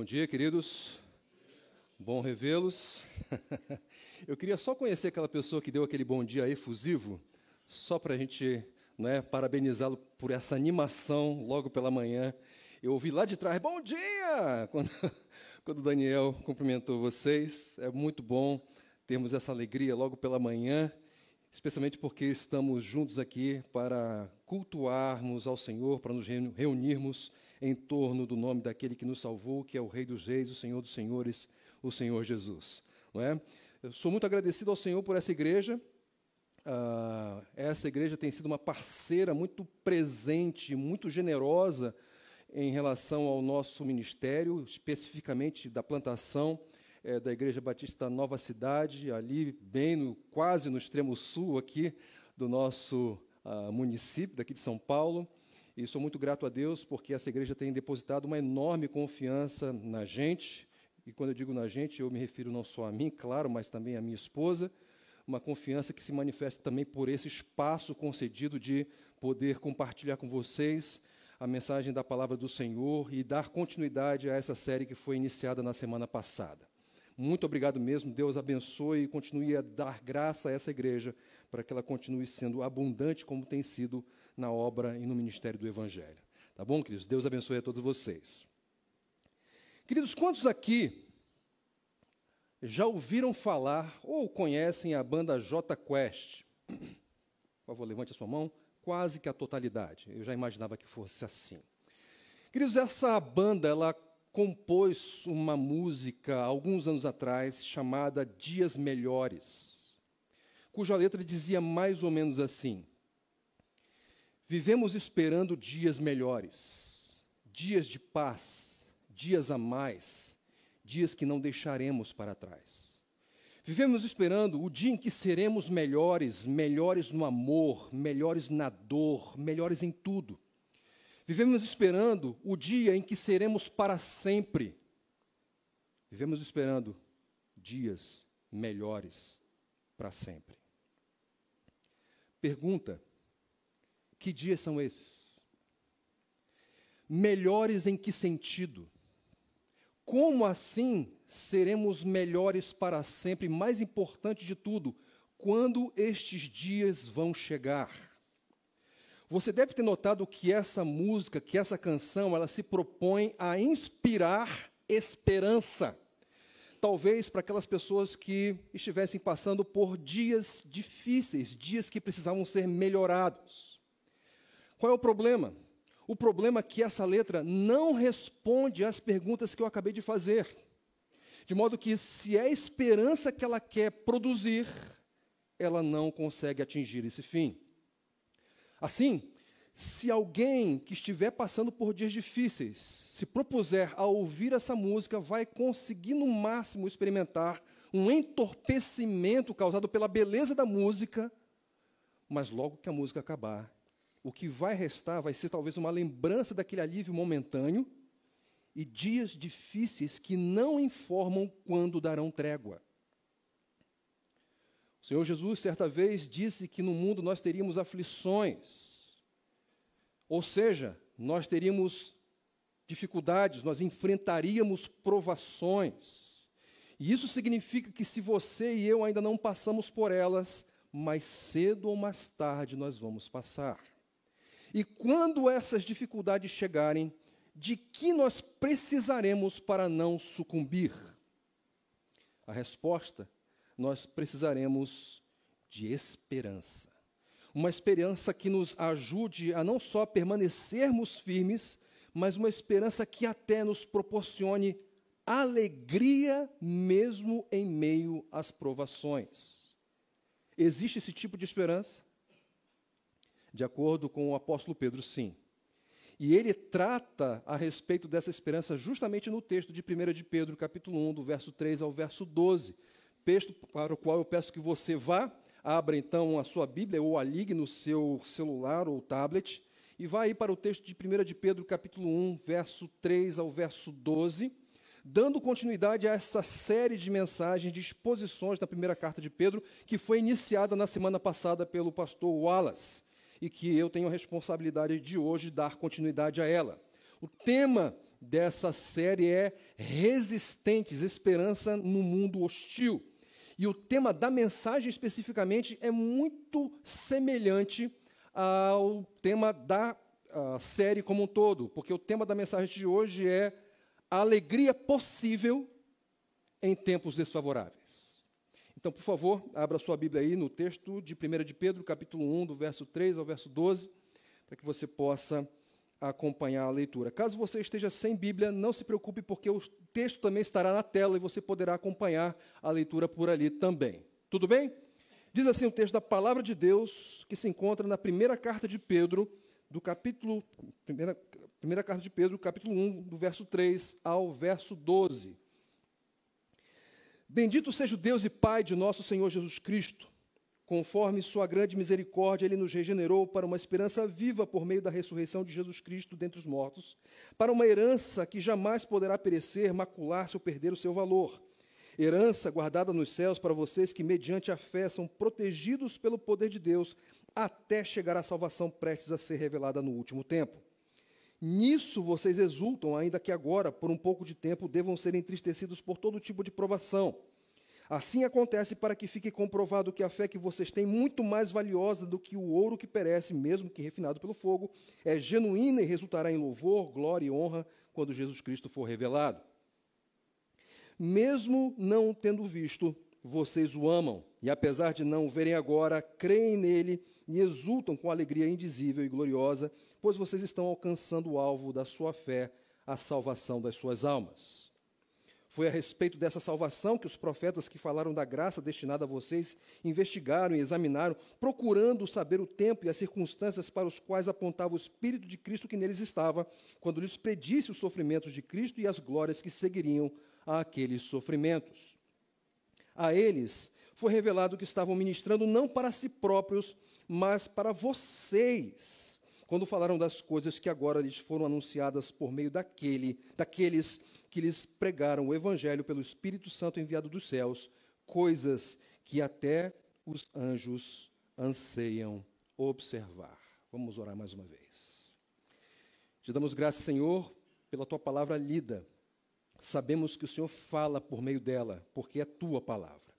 Bom dia, queridos. Bom revê-los. Eu queria só conhecer aquela pessoa que deu aquele bom dia efusivo, só para a gente né, parabenizá-lo por essa animação logo pela manhã. Eu ouvi lá de trás, bom dia! Quando, quando o Daniel cumprimentou vocês. É muito bom termos essa alegria logo pela manhã, especialmente porque estamos juntos aqui para cultuarmos ao Senhor, para nos reunirmos em torno do nome daquele que nos salvou, que é o Rei dos Reis, o Senhor dos Senhores, o Senhor Jesus. Não é? Eu sou muito agradecido ao Senhor por essa igreja. Uh, essa igreja tem sido uma parceira muito presente, muito generosa em relação ao nosso ministério, especificamente da plantação é, da Igreja Batista Nova Cidade, ali bem no, quase no extremo sul aqui do nosso uh, município, daqui de São Paulo. E sou muito grato a Deus porque essa igreja tem depositado uma enorme confiança na gente. E quando eu digo na gente, eu me refiro não só a mim, claro, mas também à minha esposa. Uma confiança que se manifesta também por esse espaço concedido de poder compartilhar com vocês a mensagem da palavra do Senhor e dar continuidade a essa série que foi iniciada na semana passada. Muito obrigado mesmo. Deus abençoe e continue a dar graça a essa igreja para que ela continue sendo abundante como tem sido na obra e no ministério do Evangelho. Tá bom, queridos? Deus abençoe a todos vocês. Queridos, quantos aqui já ouviram falar ou conhecem a banda J Quest? Por favor, levante a sua mão. Quase que a totalidade. Eu já imaginava que fosse assim. Queridos, essa banda, ela compôs uma música alguns anos atrás chamada Dias Melhores, cuja letra dizia mais ou menos assim: Vivemos esperando dias melhores, dias de paz, dias a mais, dias que não deixaremos para trás. Vivemos esperando o dia em que seremos melhores, melhores no amor, melhores na dor, melhores em tudo. Vivemos esperando o dia em que seremos para sempre. Vivemos esperando dias melhores para sempre. Pergunta: que dias são esses? Melhores em que sentido? Como assim seremos melhores para sempre? Mais importante de tudo, quando estes dias vão chegar? Você deve ter notado que essa música, que essa canção, ela se propõe a inspirar esperança. Talvez para aquelas pessoas que estivessem passando por dias difíceis, dias que precisavam ser melhorados. Qual é o problema? O problema é que essa letra não responde às perguntas que eu acabei de fazer. De modo que, se é a esperança que ela quer produzir, ela não consegue atingir esse fim. Assim, se alguém que estiver passando por dias difíceis se propuser a ouvir essa música, vai conseguir no máximo experimentar um entorpecimento causado pela beleza da música, mas logo que a música acabar, o que vai restar vai ser talvez uma lembrança daquele alívio momentâneo e dias difíceis que não informam quando darão trégua. O Senhor Jesus, certa vez, disse que no mundo nós teríamos aflições, ou seja, nós teríamos dificuldades, nós enfrentaríamos provações. E isso significa que se você e eu ainda não passamos por elas, mais cedo ou mais tarde nós vamos passar. E quando essas dificuldades chegarem, de que nós precisaremos para não sucumbir? A resposta: nós precisaremos de esperança. Uma esperança que nos ajude a não só permanecermos firmes, mas uma esperança que até nos proporcione alegria mesmo em meio às provações. Existe esse tipo de esperança? De acordo com o apóstolo Pedro, sim. E ele trata a respeito dessa esperança justamente no texto de 1 de Pedro, capítulo 1, do verso 3 ao verso 12. Texto para o qual eu peço que você vá, abra então a sua Bíblia ou a ligue no seu celular ou tablet e vá aí para o texto de 1 de Pedro, capítulo 1, verso 3 ao verso 12, dando continuidade a essa série de mensagens, de exposições da primeira carta de Pedro, que foi iniciada na semana passada pelo pastor Wallace e que eu tenho a responsabilidade de hoje dar continuidade a ela. O tema dessa série é Resistentes Esperança no Mundo Hostil. E o tema da mensagem especificamente é muito semelhante ao tema da série como um todo, porque o tema da mensagem de hoje é a alegria possível em tempos desfavoráveis. Então, por favor, abra sua Bíblia aí no texto de 1 de Pedro, capítulo 1, do verso 3 ao verso 12, para que você possa acompanhar a leitura. Caso você esteja sem Bíblia, não se preocupe, porque o texto também estará na tela e você poderá acompanhar a leitura por ali também. Tudo bem? Diz assim o texto da palavra de Deus, que se encontra na primeira carta de Pedro, do capítulo. Primeira, primeira carta de Pedro, capítulo 1, do verso 3 ao verso 12. Bendito seja o Deus e Pai de nosso Senhor Jesus Cristo Conforme Sua grande misericórdia, Ele nos regenerou para uma esperança viva por meio da ressurreição de Jesus Cristo dentre os mortos, para uma herança que jamais poderá perecer, macular-se ou perder o seu valor. Herança guardada nos céus para vocês que, mediante a fé, são protegidos pelo poder de Deus até chegar à salvação prestes a ser revelada no último tempo. Nisso vocês exultam, ainda que agora, por um pouco de tempo, devam ser entristecidos por todo tipo de provação Assim acontece para que fique comprovado que a fé que vocês têm, muito mais valiosa do que o ouro que perece, mesmo que refinado pelo fogo, é genuína e resultará em louvor, glória e honra quando Jesus Cristo for revelado. Mesmo não tendo visto, vocês o amam, e apesar de não o verem agora, creem nele e exultam com alegria indizível e gloriosa, pois vocês estão alcançando o alvo da sua fé, a salvação das suas almas. Foi a respeito dessa salvação que os profetas que falaram da graça destinada a vocês investigaram e examinaram, procurando saber o tempo e as circunstâncias para os quais apontava o Espírito de Cristo que neles estava, quando lhes predisse os sofrimentos de Cristo e as glórias que seguiriam a aqueles sofrimentos. A eles foi revelado que estavam ministrando não para si próprios, mas para vocês, quando falaram das coisas que agora lhes foram anunciadas por meio daquele, daqueles que lhes pregaram o evangelho pelo Espírito Santo enviado dos céus, coisas que até os anjos anseiam observar. Vamos orar mais uma vez. Te damos graças, Senhor, pela tua palavra lida. Sabemos que o Senhor fala por meio dela, porque é tua palavra.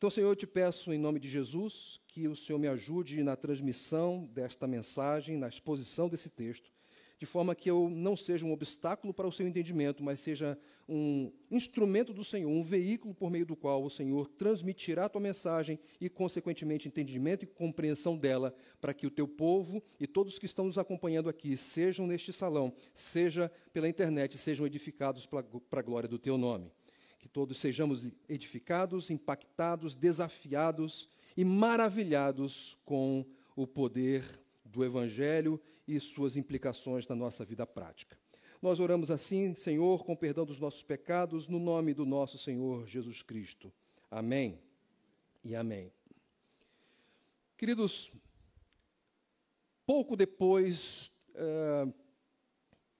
Então, Senhor, eu te peço, em nome de Jesus, que o Senhor me ajude na transmissão desta mensagem, na exposição desse texto, de forma que eu não seja um obstáculo para o seu entendimento, mas seja um instrumento do Senhor, um veículo por meio do qual o Senhor transmitirá a tua mensagem e, consequentemente, entendimento e compreensão dela, para que o teu povo e todos que estão nos acompanhando aqui, sejam neste salão, seja pela internet, sejam edificados para a glória do teu nome. Que todos sejamos edificados, impactados, desafiados e maravilhados com o poder do Evangelho e suas implicações na nossa vida prática. Nós oramos assim, Senhor, com perdão dos nossos pecados, no nome do nosso Senhor Jesus Cristo. Amém e amém. Queridos, pouco depois é,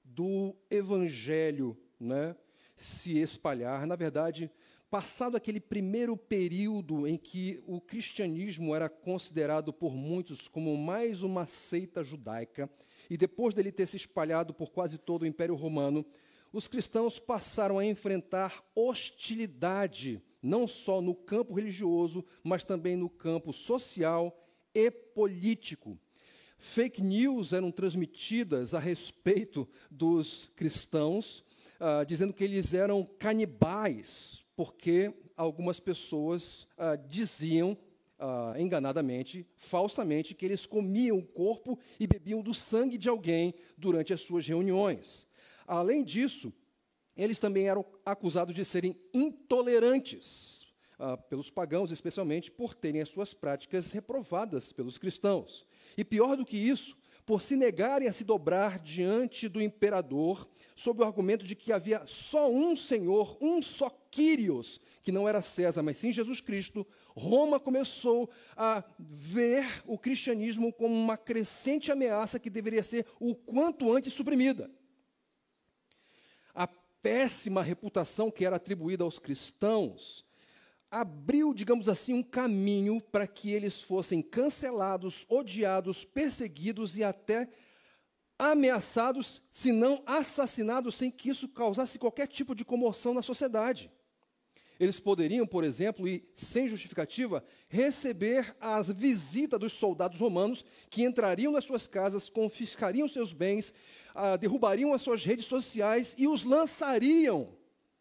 do Evangelho né, se espalhar, na verdade, passado aquele primeiro período em que o cristianismo era considerado por muitos como mais uma seita judaica, e depois dele ter se espalhado por quase todo o Império Romano, os cristãos passaram a enfrentar hostilidade, não só no campo religioso, mas também no campo social e político. Fake news eram transmitidas a respeito dos cristãos, uh, dizendo que eles eram canibais, porque algumas pessoas ah, diziam ah, enganadamente, falsamente, que eles comiam o corpo e bebiam do sangue de alguém durante as suas reuniões. Além disso, eles também eram acusados de serem intolerantes ah, pelos pagãos, especialmente por terem as suas práticas reprovadas pelos cristãos. E pior do que isso, por se negarem a se dobrar diante do imperador, sob o argumento de que havia só um Senhor, um só Quírios, que não era César, mas sim Jesus Cristo, Roma começou a ver o cristianismo como uma crescente ameaça que deveria ser o quanto antes suprimida. A péssima reputação que era atribuída aos cristãos abriu, digamos assim, um caminho para que eles fossem cancelados, odiados, perseguidos e até ameaçados, se não assassinados, sem que isso causasse qualquer tipo de comoção na sociedade. Eles poderiam, por exemplo, e sem justificativa, receber a visita dos soldados romanos que entrariam nas suas casas, confiscariam seus bens, ah, derrubariam as suas redes sociais e os lançariam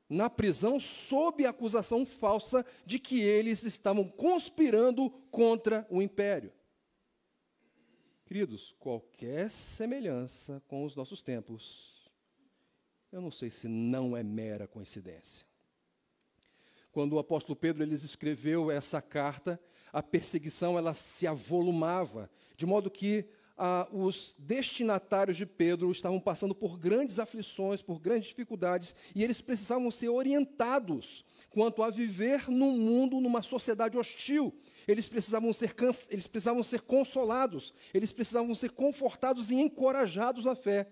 na prisão sob a acusação falsa de que eles estavam conspirando contra o império. Queridos, qualquer semelhança com os nossos tempos, eu não sei se não é mera coincidência. Quando o apóstolo Pedro eles escreveu essa carta, a perseguição ela se avolumava, de modo que ah, os destinatários de Pedro estavam passando por grandes aflições, por grandes dificuldades, e eles precisavam ser orientados quanto a viver num mundo, numa sociedade hostil. Eles precisavam ser, eles precisavam ser consolados, eles precisavam ser confortados e encorajados na fé.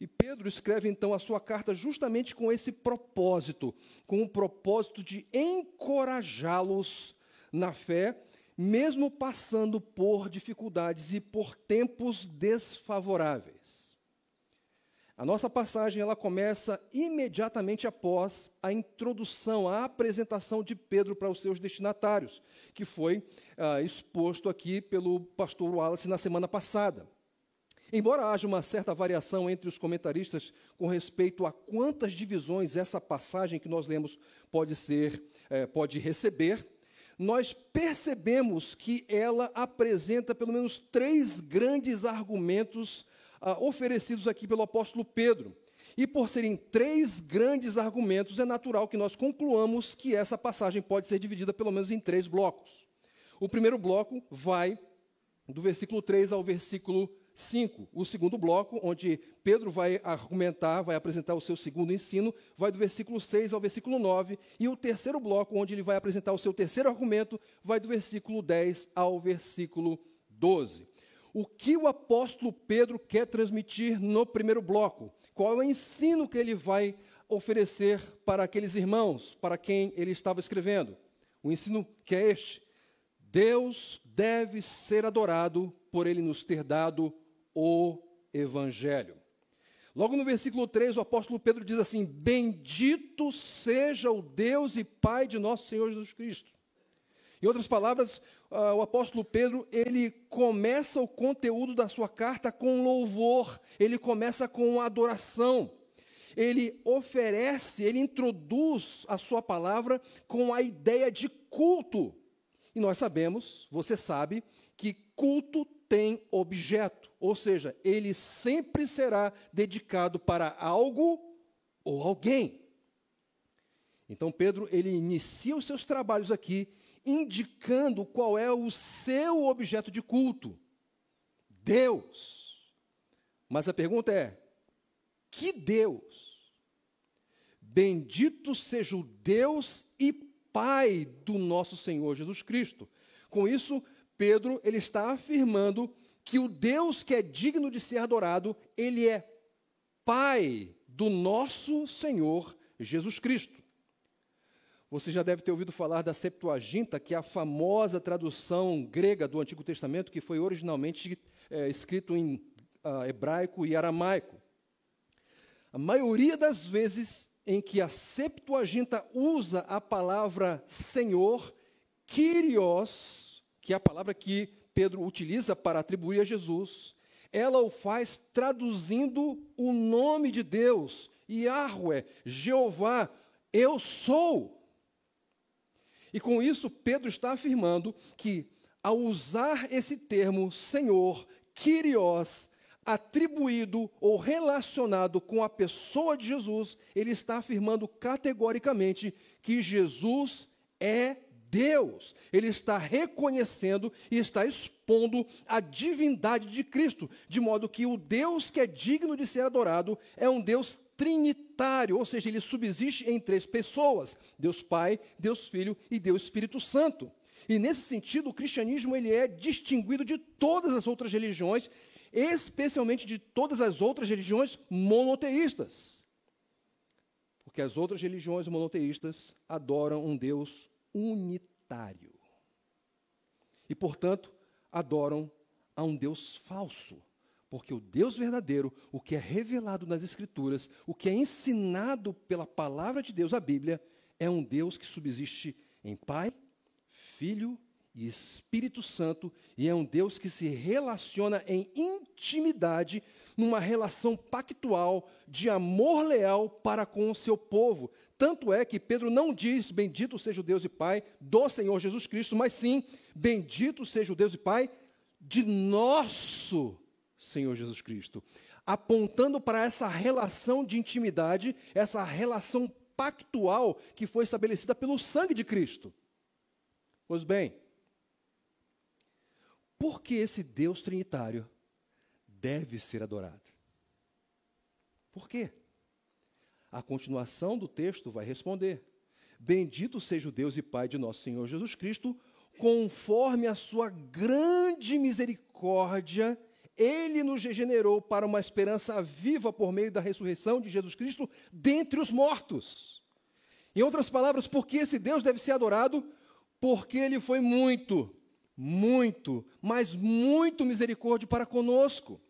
E Pedro escreve então a sua carta justamente com esse propósito, com o propósito de encorajá-los na fé, mesmo passando por dificuldades e por tempos desfavoráveis. A nossa passagem ela começa imediatamente após a introdução, a apresentação de Pedro para os seus destinatários, que foi ah, exposto aqui pelo pastor Wallace na semana passada. Embora haja uma certa variação entre os comentaristas com respeito a quantas divisões essa passagem que nós lemos pode ser, é, pode receber, nós percebemos que ela apresenta pelo menos três grandes argumentos ah, oferecidos aqui pelo apóstolo Pedro. E por serem três grandes argumentos, é natural que nós concluamos que essa passagem pode ser dividida pelo menos em três blocos. O primeiro bloco vai do versículo 3 ao versículo 5. O segundo bloco, onde Pedro vai argumentar, vai apresentar o seu segundo ensino, vai do versículo 6 ao versículo 9. E o terceiro bloco, onde ele vai apresentar o seu terceiro argumento, vai do versículo 10 ao versículo 12. O que o apóstolo Pedro quer transmitir no primeiro bloco? Qual é o ensino que ele vai oferecer para aqueles irmãos, para quem ele estava escrevendo? O ensino que é este: Deus deve ser adorado por ele nos ter dado o Evangelho. Logo no versículo 3, o apóstolo Pedro diz assim: Bendito seja o Deus e Pai de nosso Senhor Jesus Cristo. Em outras palavras, uh, o apóstolo Pedro, ele começa o conteúdo da sua carta com louvor, ele começa com adoração. Ele oferece, ele introduz a sua palavra com a ideia de culto. E nós sabemos, você sabe, que culto tem objeto, ou seja, ele sempre será dedicado para algo ou alguém. Então Pedro, ele inicia os seus trabalhos aqui indicando qual é o seu objeto de culto. Deus. Mas a pergunta é: que Deus? Bendito seja o Deus e Pai do nosso Senhor Jesus Cristo. Com isso, Pedro ele está afirmando que o Deus que é digno de ser adorado, ele é Pai do nosso Senhor Jesus Cristo. Você já deve ter ouvido falar da Septuaginta, que é a famosa tradução grega do Antigo Testamento, que foi originalmente é, escrito em uh, hebraico e aramaico. A maioria das vezes em que a Septuaginta usa a palavra Senhor, Kyrios, que é a palavra que Pedro utiliza para atribuir a Jesus, ela o faz traduzindo o nome de Deus, Yahweh, Jeová, eu sou. E com isso, Pedro está afirmando que, ao usar esse termo Senhor, Kyrios, atribuído ou relacionado com a pessoa de Jesus, ele está afirmando categoricamente que Jesus é Deus, ele está reconhecendo e está expondo a divindade de Cristo, de modo que o Deus que é digno de ser adorado é um Deus trinitário, ou seja, ele subsiste em três pessoas: Deus Pai, Deus Filho e Deus Espírito Santo. E nesse sentido, o cristianismo ele é distinguido de todas as outras religiões, especialmente de todas as outras religiões monoteístas. Porque as outras religiões monoteístas adoram um Deus unitário. E, portanto, adoram a um Deus falso, Porque o Deus verdadeiro, o que é revelado nas Escrituras, o que é ensinado pela palavra de Deus, a Bíblia, é um Deus que subsiste em Pai, Filho e Espírito Santo, e é um Deus que se relaciona em intimidade, numa relação pactual de amor leal para com o seu povo. Tanto é que Pedro não diz: Bendito seja o Deus e Pai do Senhor Jesus Cristo, mas sim: Bendito seja o Deus e Pai de nosso Senhor Jesus Cristo, apontando para essa relação de intimidade, essa relação pactual que foi estabelecida pelo sangue de Cristo. Pois bem, por que esse Deus trinitário deve ser adorado? Por quê? A continuação do texto vai responder: Bendito seja o Deus e Pai de nosso Senhor Jesus Cristo, conforme a sua grande misericórdia ele nos regenerou para uma esperança viva por meio da ressurreição de Jesus Cristo dentre os mortos. Em outras palavras, por que esse Deus deve ser adorado? Porque ele foi muito, muito, mas muito misericórdia para conosco.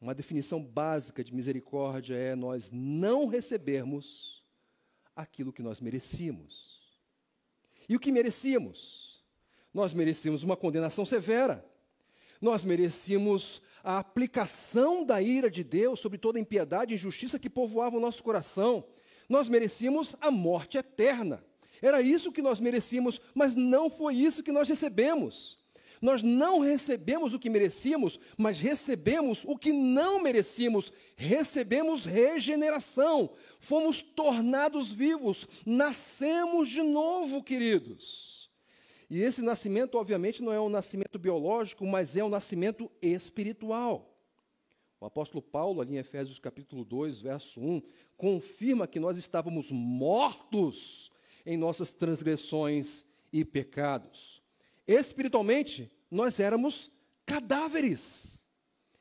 Uma definição básica de misericórdia é nós não recebermos aquilo que nós merecíamos. E o que merecíamos? Nós merecíamos uma condenação severa. Nós merecíamos a aplicação da ira de Deus sobre toda impiedade e injustiça que povoava o nosso coração. Nós merecíamos a morte eterna. Era isso que nós merecíamos, mas não foi isso que nós recebemos. Nós não recebemos o que merecíamos, mas recebemos o que não merecíamos. Recebemos regeneração. Fomos tornados vivos. Nascemos de novo, queridos. E esse nascimento, obviamente, não é um nascimento biológico, mas é um nascimento espiritual. O apóstolo Paulo, ali em Efésios capítulo 2, verso 1, confirma que nós estávamos mortos em nossas transgressões e pecados. Espiritualmente, nós éramos cadáveres.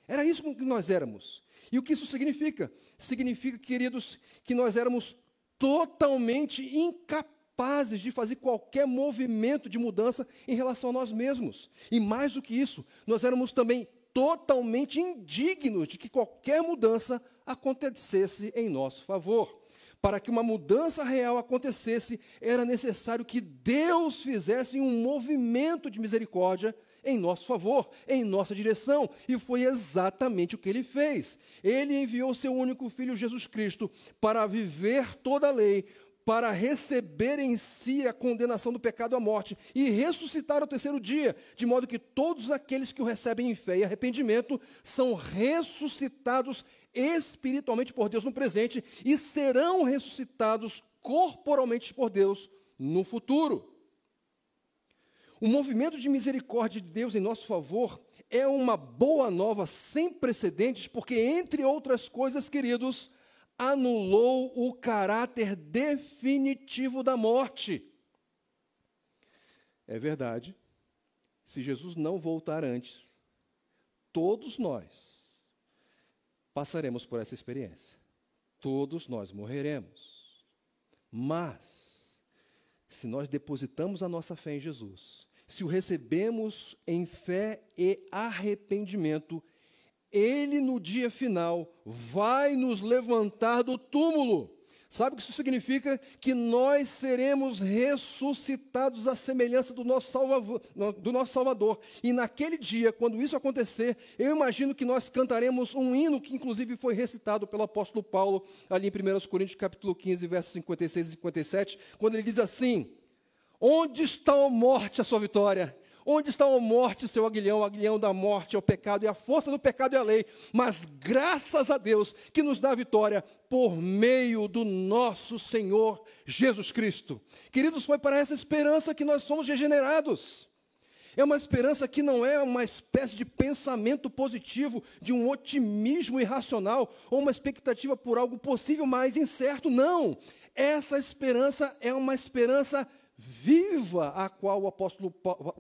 Era isso que nós éramos. E o que isso significa? Significa, queridos, que nós éramos totalmente incapazes de fazer qualquer movimento de mudança em relação a nós mesmos. E mais do que isso, nós éramos também totalmente indignos de que qualquer mudança acontecesse em nosso favor. Para que uma mudança real acontecesse, era necessário que Deus fizesse um movimento de misericórdia em nosso favor, em nossa direção, e foi exatamente o que ele fez. Ele enviou seu único filho Jesus Cristo para viver toda a lei, para receber em si a condenação do pecado à morte e ressuscitar ao terceiro dia, de modo que todos aqueles que o recebem em fé e arrependimento são ressuscitados espiritualmente por Deus no presente e serão ressuscitados corporalmente por Deus no futuro. O movimento de misericórdia de Deus em nosso favor é uma boa nova sem precedentes, porque, entre outras coisas, queridos, anulou o caráter definitivo da morte. É verdade, se Jesus não voltar antes, todos nós passaremos por essa experiência. Todos nós morreremos. Mas, se nós depositamos a nossa fé em Jesus, se o recebemos em fé e arrependimento, ele no dia final vai nos levantar do túmulo. Sabe o que isso significa? Que nós seremos ressuscitados à semelhança do nosso, Salvador, do nosso Salvador. E naquele dia, quando isso acontecer, eu imagino que nós cantaremos um hino que inclusive foi recitado pelo apóstolo Paulo, ali em 1 Coríntios capítulo 15, versos 56 e 57, quando ele diz assim: Onde está a morte, a sua vitória? Onde está a morte, seu aguilhão? O aguilhão da morte é o pecado e a força do pecado é a lei. Mas graças a Deus que nos dá a vitória por meio do nosso Senhor Jesus Cristo. Queridos, foi para essa esperança que nós fomos regenerados. É uma esperança que não é uma espécie de pensamento positivo, de um otimismo irracional, ou uma expectativa por algo possível, mas incerto. Não. Essa esperança é uma esperança viva, a qual o apóstolo,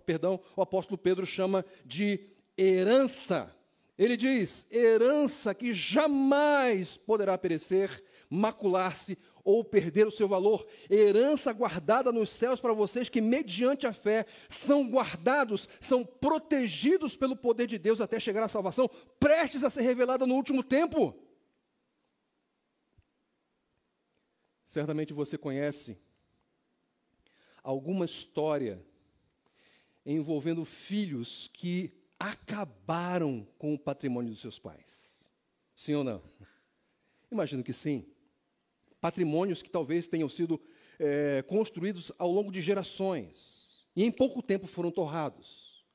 perdão, o apóstolo Pedro chama de herança. Ele diz: herança que jamais poderá perecer, macular-se ou perder o seu valor. Herança guardada nos céus para vocês que, mediante a fé, são guardados, são protegidos pelo poder de Deus até chegar à salvação, prestes a ser revelada no último tempo. Certamente você conhece alguma história envolvendo filhos que acabaram com o patrimônio dos seus pais. Sim ou não? Imagino que sim patrimônios que talvez tenham sido é, construídos ao longo de gerações e em pouco tempo foram torrados.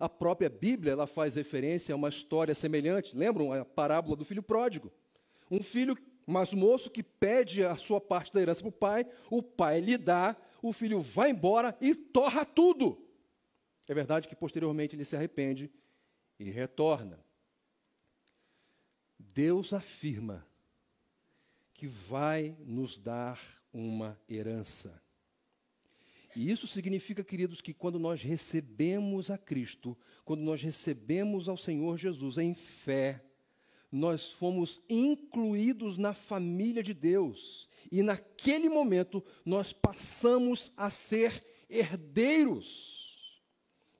A própria Bíblia ela faz referência a uma história semelhante. Lembram a parábola do filho pródigo? Um filho mais moço que pede a sua parte da herança para o pai, o pai lhe dá, o filho vai embora e torra tudo. É verdade que posteriormente ele se arrepende e retorna. Deus afirma que vai nos dar uma herança. E isso significa, queridos, que quando nós recebemos a Cristo, quando nós recebemos ao Senhor Jesus em fé, nós fomos incluídos na família de Deus. E naquele momento nós passamos a ser herdeiros,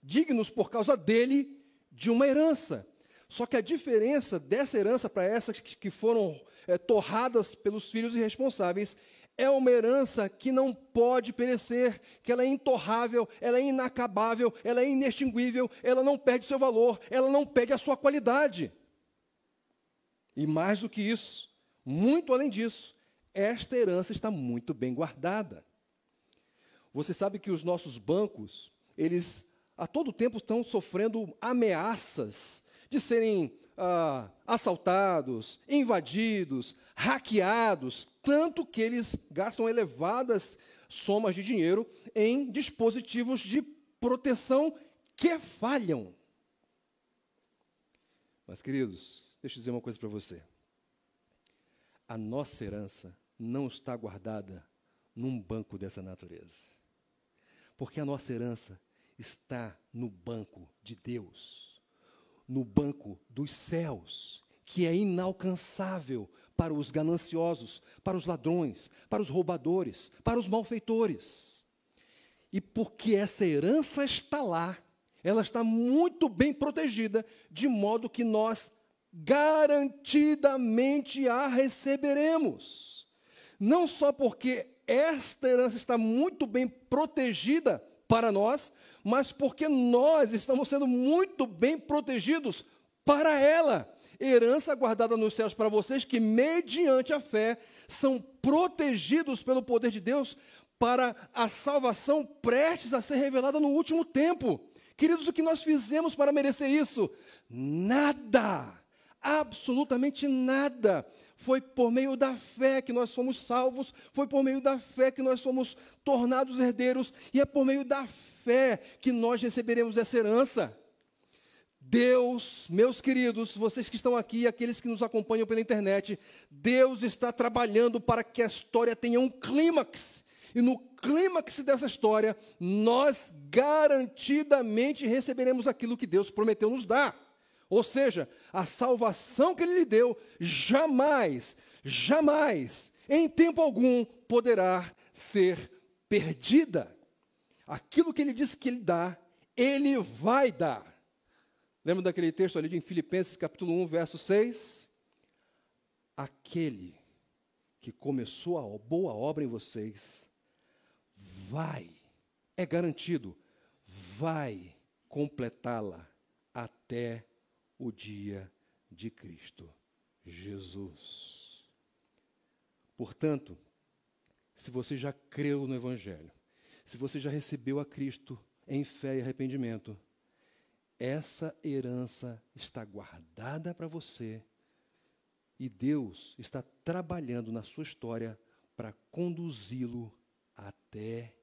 dignos por causa dele de uma herança. Só que a diferença dessa herança para essas que foram é, torradas pelos filhos irresponsáveis, é uma herança que não pode perecer, que ela é intorrável, ela é inacabável, ela é inextinguível, ela não perde seu valor, ela não perde a sua qualidade. E mais do que isso, muito além disso, esta herança está muito bem guardada. Você sabe que os nossos bancos, eles a todo tempo estão sofrendo ameaças de serem ah, assaltados, invadidos, hackeados, tanto que eles gastam elevadas somas de dinheiro em dispositivos de proteção que falham. Mas, queridos, deixa eu dizer uma coisa para você. A nossa herança não está guardada num banco dessa natureza. Porque a nossa herança está no banco de Deus no banco dos céus, que é inalcançável para os gananciosos, para os ladrões, para os roubadores, para os malfeitores. E porque essa herança está lá, ela está muito bem protegida, de modo que nós garantidamente a receberemos. Não só porque esta herança está muito bem protegida para nós, mas porque nós estamos sendo muito bem protegidos para ela. Herança guardada nos céus para vocês que, mediante a fé, são protegidos pelo poder de Deus para a salvação prestes a ser revelada no último tempo. Queridos, o que nós fizemos para merecer isso? Nada, absolutamente nada. Foi por meio da fé que nós fomos salvos, foi por meio da fé que nós fomos tornados herdeiros, e é por meio da fé que nós receberemos essa herança. Deus, meus queridos, vocês que estão aqui, aqueles que nos acompanham pela internet, Deus está trabalhando para que a história tenha um clímax. E no clímax dessa história, nós garantidamente receberemos aquilo que Deus prometeu nos dar. Ou seja, a salvação que Ele lhe deu jamais, jamais, em tempo algum, poderá ser perdida aquilo que ele disse que ele dá, ele vai dar. Lembra daquele texto ali de Filipenses capítulo 1, verso 6? Aquele que começou a boa obra em vocês, vai, é garantido, vai completá-la até o dia de Cristo Jesus. Portanto, se você já creu no Evangelho, se você já recebeu a Cristo em fé e arrependimento, essa herança está guardada para você e Deus está trabalhando na sua história para conduzi-lo até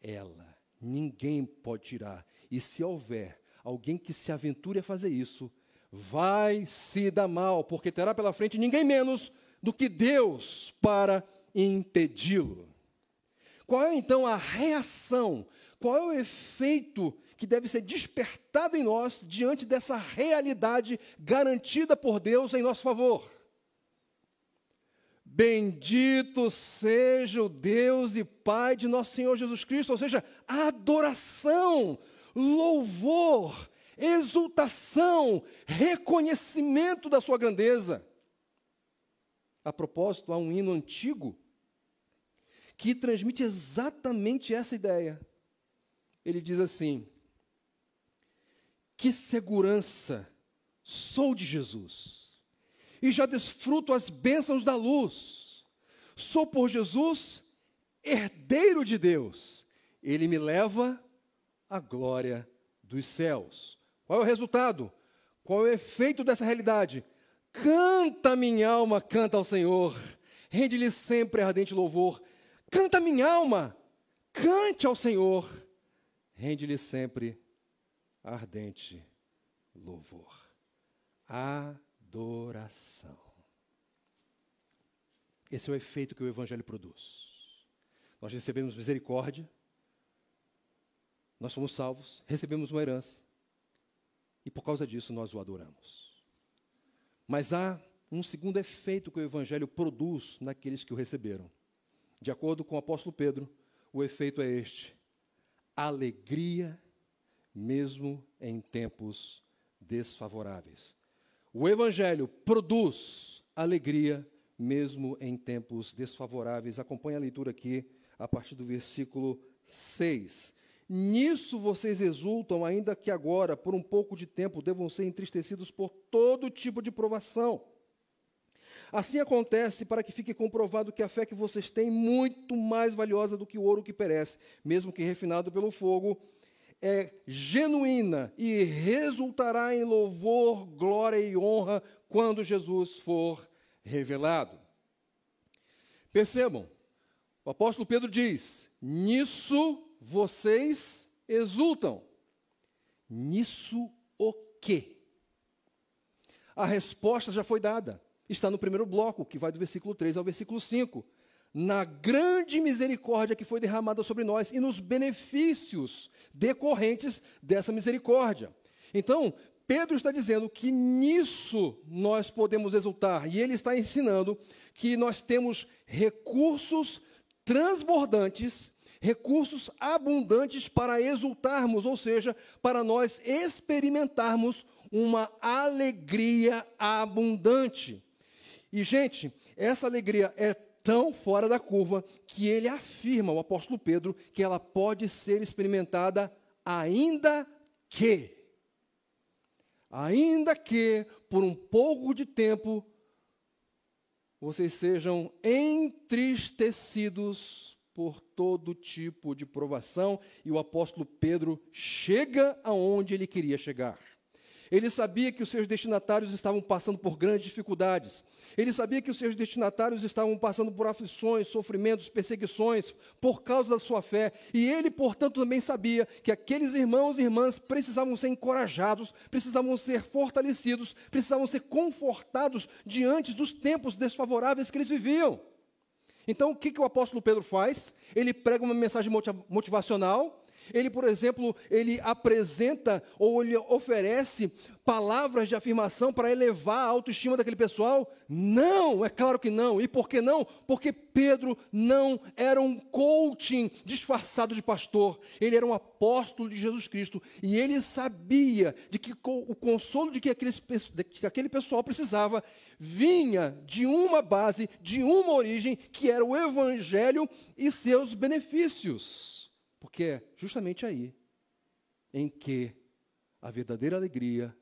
ela. Ninguém pode tirar. E se houver alguém que se aventure a fazer isso, vai se dar mal, porque terá pela frente ninguém menos do que Deus para impedi-lo. Qual é então a reação? Qual é o efeito que deve ser despertado em nós diante dessa realidade garantida por Deus em nosso favor? Bendito seja o Deus e Pai de nosso Senhor Jesus Cristo, ou seja, adoração, louvor, exultação, reconhecimento da sua grandeza. A propósito, há um hino antigo que transmite exatamente essa ideia. Ele diz assim: Que segurança sou de Jesus, e já desfruto as bênçãos da luz. Sou por Jesus herdeiro de Deus. Ele me leva à glória dos céus. Qual é o resultado? Qual é o efeito dessa realidade? Canta minha alma, canta ao Senhor. Rende-lhe sempre ardente louvor. Canta minha alma, cante ao Senhor. Rende-lhe sempre ardente louvor. Adoração. Esse é o efeito que o Evangelho produz. Nós recebemos misericórdia, nós fomos salvos, recebemos uma herança, e por causa disso nós o adoramos. Mas há um segundo efeito que o Evangelho produz naqueles que o receberam. De acordo com o apóstolo Pedro, o efeito é este: alegria, mesmo em tempos desfavoráveis. O Evangelho produz alegria, mesmo em tempos desfavoráveis. Acompanhe a leitura aqui, a partir do versículo 6. Nisso vocês exultam, ainda que agora, por um pouco de tempo, devam ser entristecidos por todo tipo de provação Assim acontece para que fique comprovado que a fé que vocês têm, muito mais valiosa do que o ouro que perece, mesmo que refinado pelo fogo, é genuína e resultará em louvor, glória e honra quando Jesus for revelado. Percebam, o apóstolo Pedro diz: Nisso vocês exultam. Nisso o quê? A resposta já foi dada está no primeiro bloco, que vai do versículo 3 ao versículo 5. Na grande misericórdia que foi derramada sobre nós e nos benefícios decorrentes dessa misericórdia. Então, Pedro está dizendo que nisso nós podemos exultar, e ele está ensinando que nós temos recursos transbordantes, recursos abundantes para exultarmos, ou seja, para nós experimentarmos uma alegria abundante. E, gente, essa alegria é tão fora da curva que ele afirma, o apóstolo Pedro, que ela pode ser experimentada ainda que, ainda que por um pouco de tempo vocês sejam entristecidos por todo tipo de provação, e o apóstolo Pedro chega aonde ele queria chegar. Ele sabia que os seus destinatários estavam passando por grandes dificuldades. Ele sabia que os seus destinatários estavam passando por aflições, sofrimentos, perseguições por causa da sua fé. E ele, portanto, também sabia que aqueles irmãos e irmãs precisavam ser encorajados, precisavam ser fortalecidos, precisavam ser confortados diante dos tempos desfavoráveis que eles viviam. Então, o que, que o apóstolo Pedro faz? Ele prega uma mensagem motivacional, ele, por exemplo, ele apresenta ou ele oferece palavras de afirmação para elevar a autoestima daquele pessoal? Não, é claro que não. E por que não? Porque Pedro não era um coaching disfarçado de pastor. Ele era um apóstolo de Jesus Cristo e ele sabia de que o consolo de que de que aquele pessoal precisava vinha de uma base, de uma origem, que era o evangelho e seus benefícios. Porque é justamente aí em que a verdadeira alegria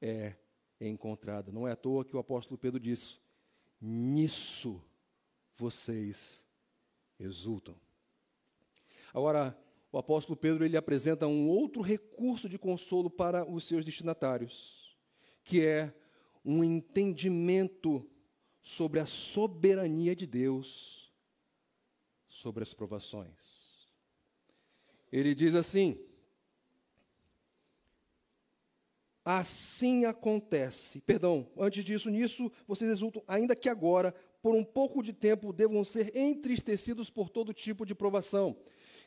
é encontrada. Não é à toa que o apóstolo Pedro disse: nisso vocês exultam. Agora, o apóstolo Pedro ele apresenta um outro recurso de consolo para os seus destinatários, que é um entendimento sobre a soberania de Deus sobre as provações. Ele diz assim: Assim acontece. Perdão, antes disso, nisso vocês exultam, ainda que agora, por um pouco de tempo, devam ser entristecidos por todo tipo de provação.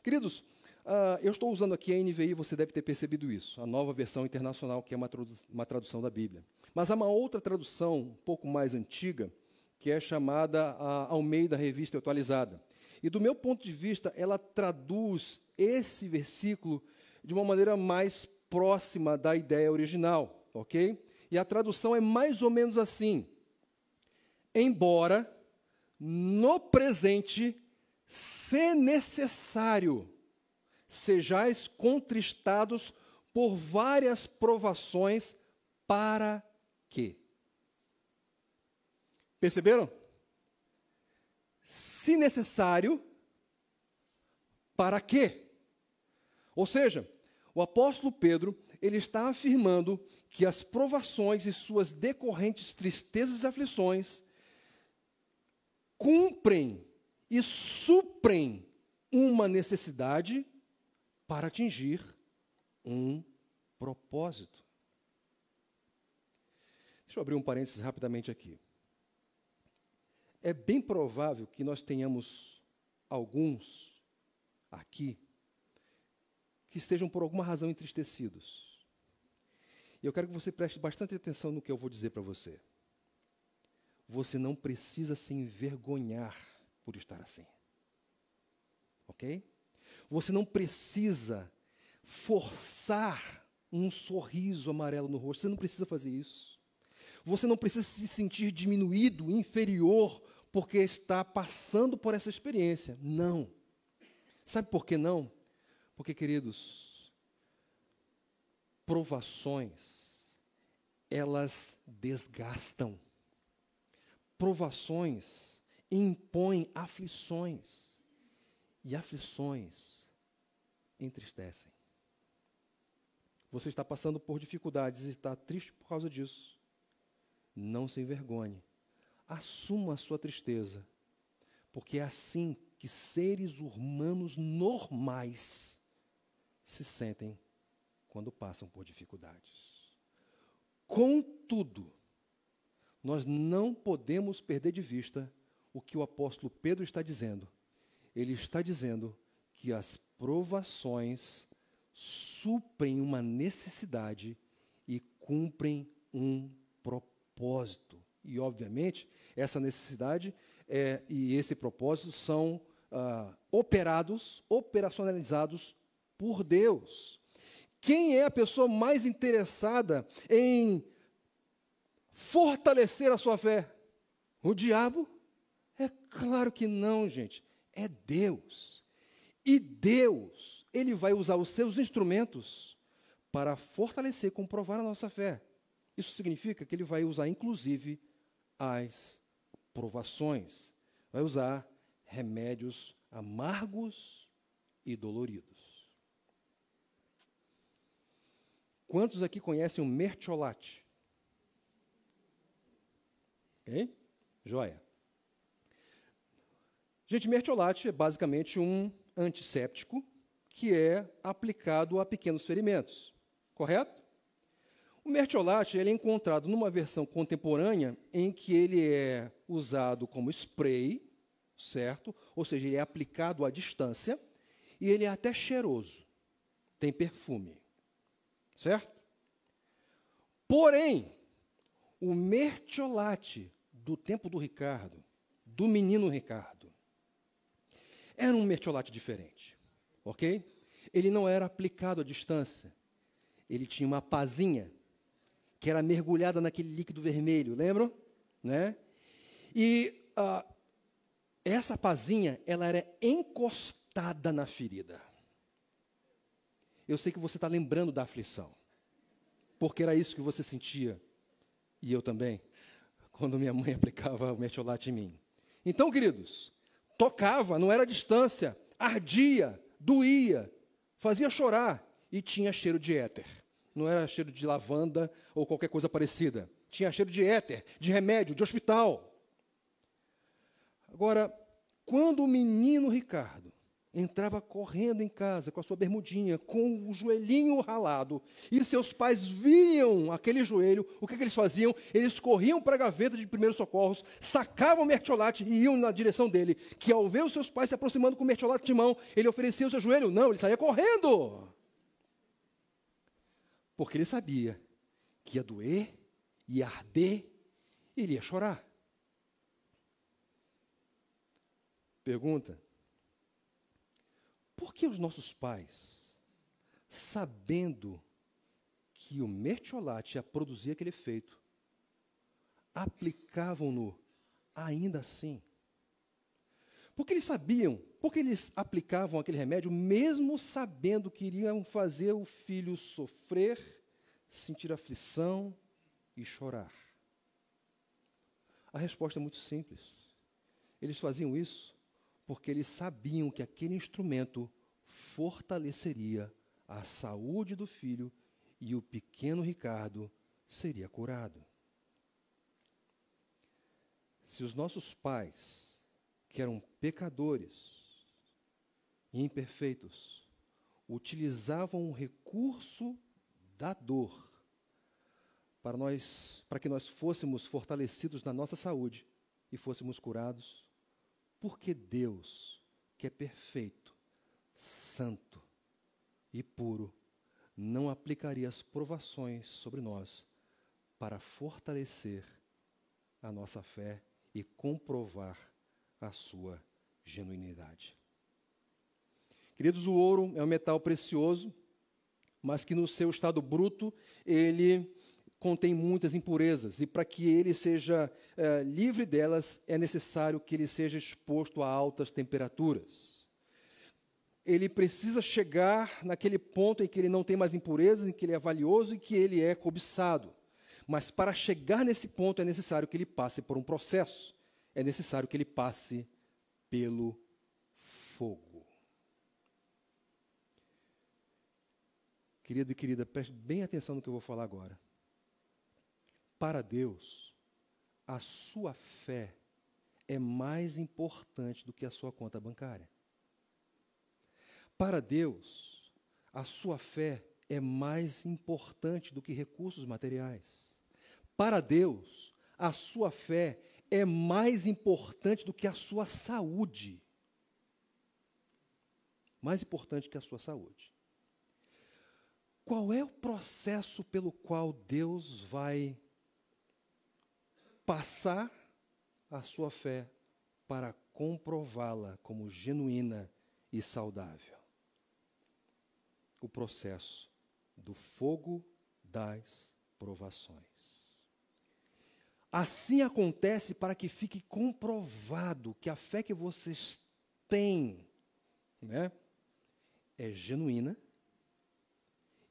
Queridos, uh, eu estou usando aqui a NVI, você deve ter percebido isso, a nova versão internacional, que é uma, tradu uma tradução da Bíblia. Mas há uma outra tradução, um pouco mais antiga, que é chamada a Almeida Revista Atualizada. E do meu ponto de vista, ela traduz esse versículo de uma maneira mais próxima da ideia original, ok? E a tradução é mais ou menos assim: embora no presente, se necessário, sejais contristados por várias provações, para quê? Perceberam? Se necessário, para quê? Ou seja, o apóstolo Pedro, ele está afirmando que as provações e suas decorrentes tristezas e aflições cumprem e suprem uma necessidade para atingir um propósito. Deixa eu abrir um parênteses rapidamente aqui. É bem provável que nós tenhamos alguns aqui que estejam por alguma razão entristecidos. E eu quero que você preste bastante atenção no que eu vou dizer para você. Você não precisa se envergonhar por estar assim. Ok? Você não precisa forçar um sorriso amarelo no rosto. Você não precisa fazer isso. Você não precisa se sentir diminuído, inferior, porque está passando por essa experiência. Não. Sabe por que não? Porque, queridos, provações, elas desgastam provações impõem aflições, e aflições entristecem. Você está passando por dificuldades e está triste por causa disso. Não se envergonhe. Assuma a sua tristeza, porque é assim que seres humanos normais se sentem quando passam por dificuldades. Contudo, nós não podemos perder de vista o que o apóstolo Pedro está dizendo. Ele está dizendo que as provações suprem uma necessidade e cumprem um propósito. E, obviamente, essa necessidade é, e esse propósito são ah, operados, operacionalizados por Deus. Quem é a pessoa mais interessada em fortalecer a sua fé? O diabo? É claro que não, gente. É Deus. E Deus, Ele vai usar os seus instrumentos para fortalecer, comprovar a nossa fé. Isso significa que Ele vai usar, inclusive, as provações. Vai usar remédios amargos e doloridos. Quantos aqui conhecem o mertiolate? Ok? Joia. Gente, mertiolate é basicamente um antisséptico que é aplicado a pequenos ferimentos, correto? O mertiolate ele é encontrado numa versão contemporânea em que ele é usado como spray, certo? Ou seja, ele é aplicado à distância e ele é até cheiroso, tem perfume, certo? Porém, o mertiolate do tempo do Ricardo, do menino Ricardo, era um mertiolate diferente, ok? Ele não era aplicado à distância. Ele tinha uma pazinha que era mergulhada naquele líquido vermelho, lembram? Né? E uh, essa pazinha, ela era encostada na ferida. Eu sei que você está lembrando da aflição, porque era isso que você sentia, e eu também quando minha mãe aplicava o mertiolate em mim. Então, queridos, tocava, não era distância, ardia, doía, fazia chorar e tinha cheiro de éter. Não era cheiro de lavanda ou qualquer coisa parecida. Tinha cheiro de éter, de remédio, de hospital. Agora, quando o menino Ricardo entrava correndo em casa com a sua bermudinha, com o joelhinho ralado, e seus pais viam aquele joelho, o que, que eles faziam? Eles corriam para a gaveta de primeiros socorros, sacavam o mertiolate e iam na direção dele, que ao ver os seus pais se aproximando com o mertiolate de mão, ele oferecia o seu joelho? Não, ele saía correndo. Porque ele sabia que ia doer, ia arder, ele ia chorar. Pergunta: Por que os nossos pais, sabendo que o mertiolate ia produzir aquele efeito, aplicavam-no ainda assim? Porque eles sabiam, porque eles aplicavam aquele remédio, mesmo sabendo que iriam fazer o filho sofrer, sentir aflição e chorar. A resposta é muito simples. Eles faziam isso porque eles sabiam que aquele instrumento fortaleceria a saúde do filho e o pequeno Ricardo seria curado. Se os nossos pais que eram pecadores e imperfeitos, utilizavam o recurso da dor para nós, para que nós fôssemos fortalecidos na nossa saúde e fôssemos curados, porque Deus, que é perfeito, santo e puro, não aplicaria as provações sobre nós para fortalecer a nossa fé e comprovar a sua genuinidade. Queridos, o ouro é um metal precioso, mas que no seu estado bruto ele contém muitas impurezas, e para que ele seja é, livre delas, é necessário que ele seja exposto a altas temperaturas. Ele precisa chegar naquele ponto em que ele não tem mais impurezas, em que ele é valioso e que ele é cobiçado. Mas para chegar nesse ponto é necessário que ele passe por um processo é necessário que ele passe pelo fogo. Querido e querida, preste bem atenção no que eu vou falar agora. Para Deus, a sua fé é mais importante do que a sua conta bancária. Para Deus, a sua fé é mais importante do que recursos materiais. Para Deus, a sua fé é mais importante do que a sua saúde. Mais importante que a sua saúde. Qual é o processo pelo qual Deus vai passar a sua fé para comprová-la como genuína e saudável? O processo do fogo das provações. Assim acontece para que fique comprovado que a fé que vocês têm né, é genuína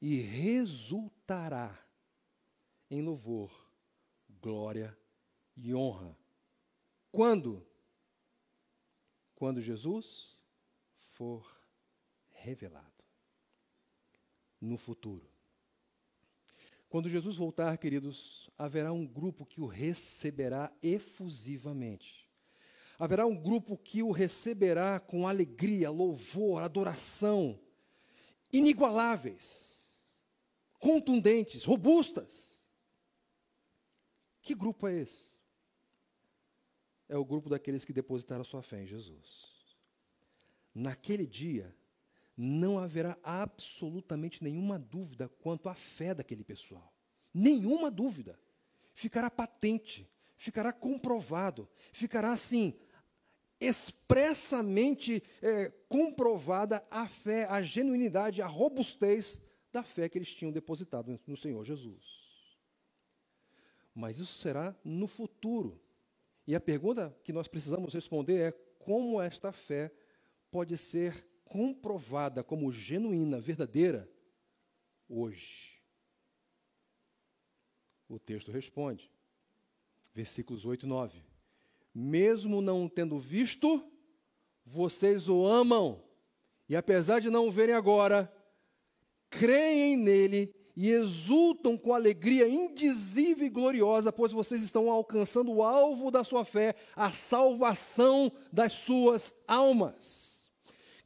e resultará em louvor, glória e honra. Quando? Quando Jesus for revelado. No futuro. Quando Jesus voltar, queridos, haverá um grupo que o receberá efusivamente. Haverá um grupo que o receberá com alegria, louvor, adoração, inigualáveis, contundentes, robustas. Que grupo é esse? É o grupo daqueles que depositaram sua fé em Jesus. Naquele dia, não haverá absolutamente nenhuma dúvida quanto à fé daquele pessoal. Nenhuma dúvida. Ficará patente, ficará comprovado, ficará assim, expressamente é, comprovada a fé, a genuinidade, a robustez da fé que eles tinham depositado no Senhor Jesus. Mas isso será no futuro. E a pergunta que nós precisamos responder é como esta fé pode ser comprovada como genuína, verdadeira, hoje? O texto responde, versículos 8 e 9: Mesmo não tendo visto, vocês o amam, e apesar de não o verem agora, creem nele e exultam com alegria indizível e gloriosa, pois vocês estão alcançando o alvo da sua fé, a salvação das suas almas.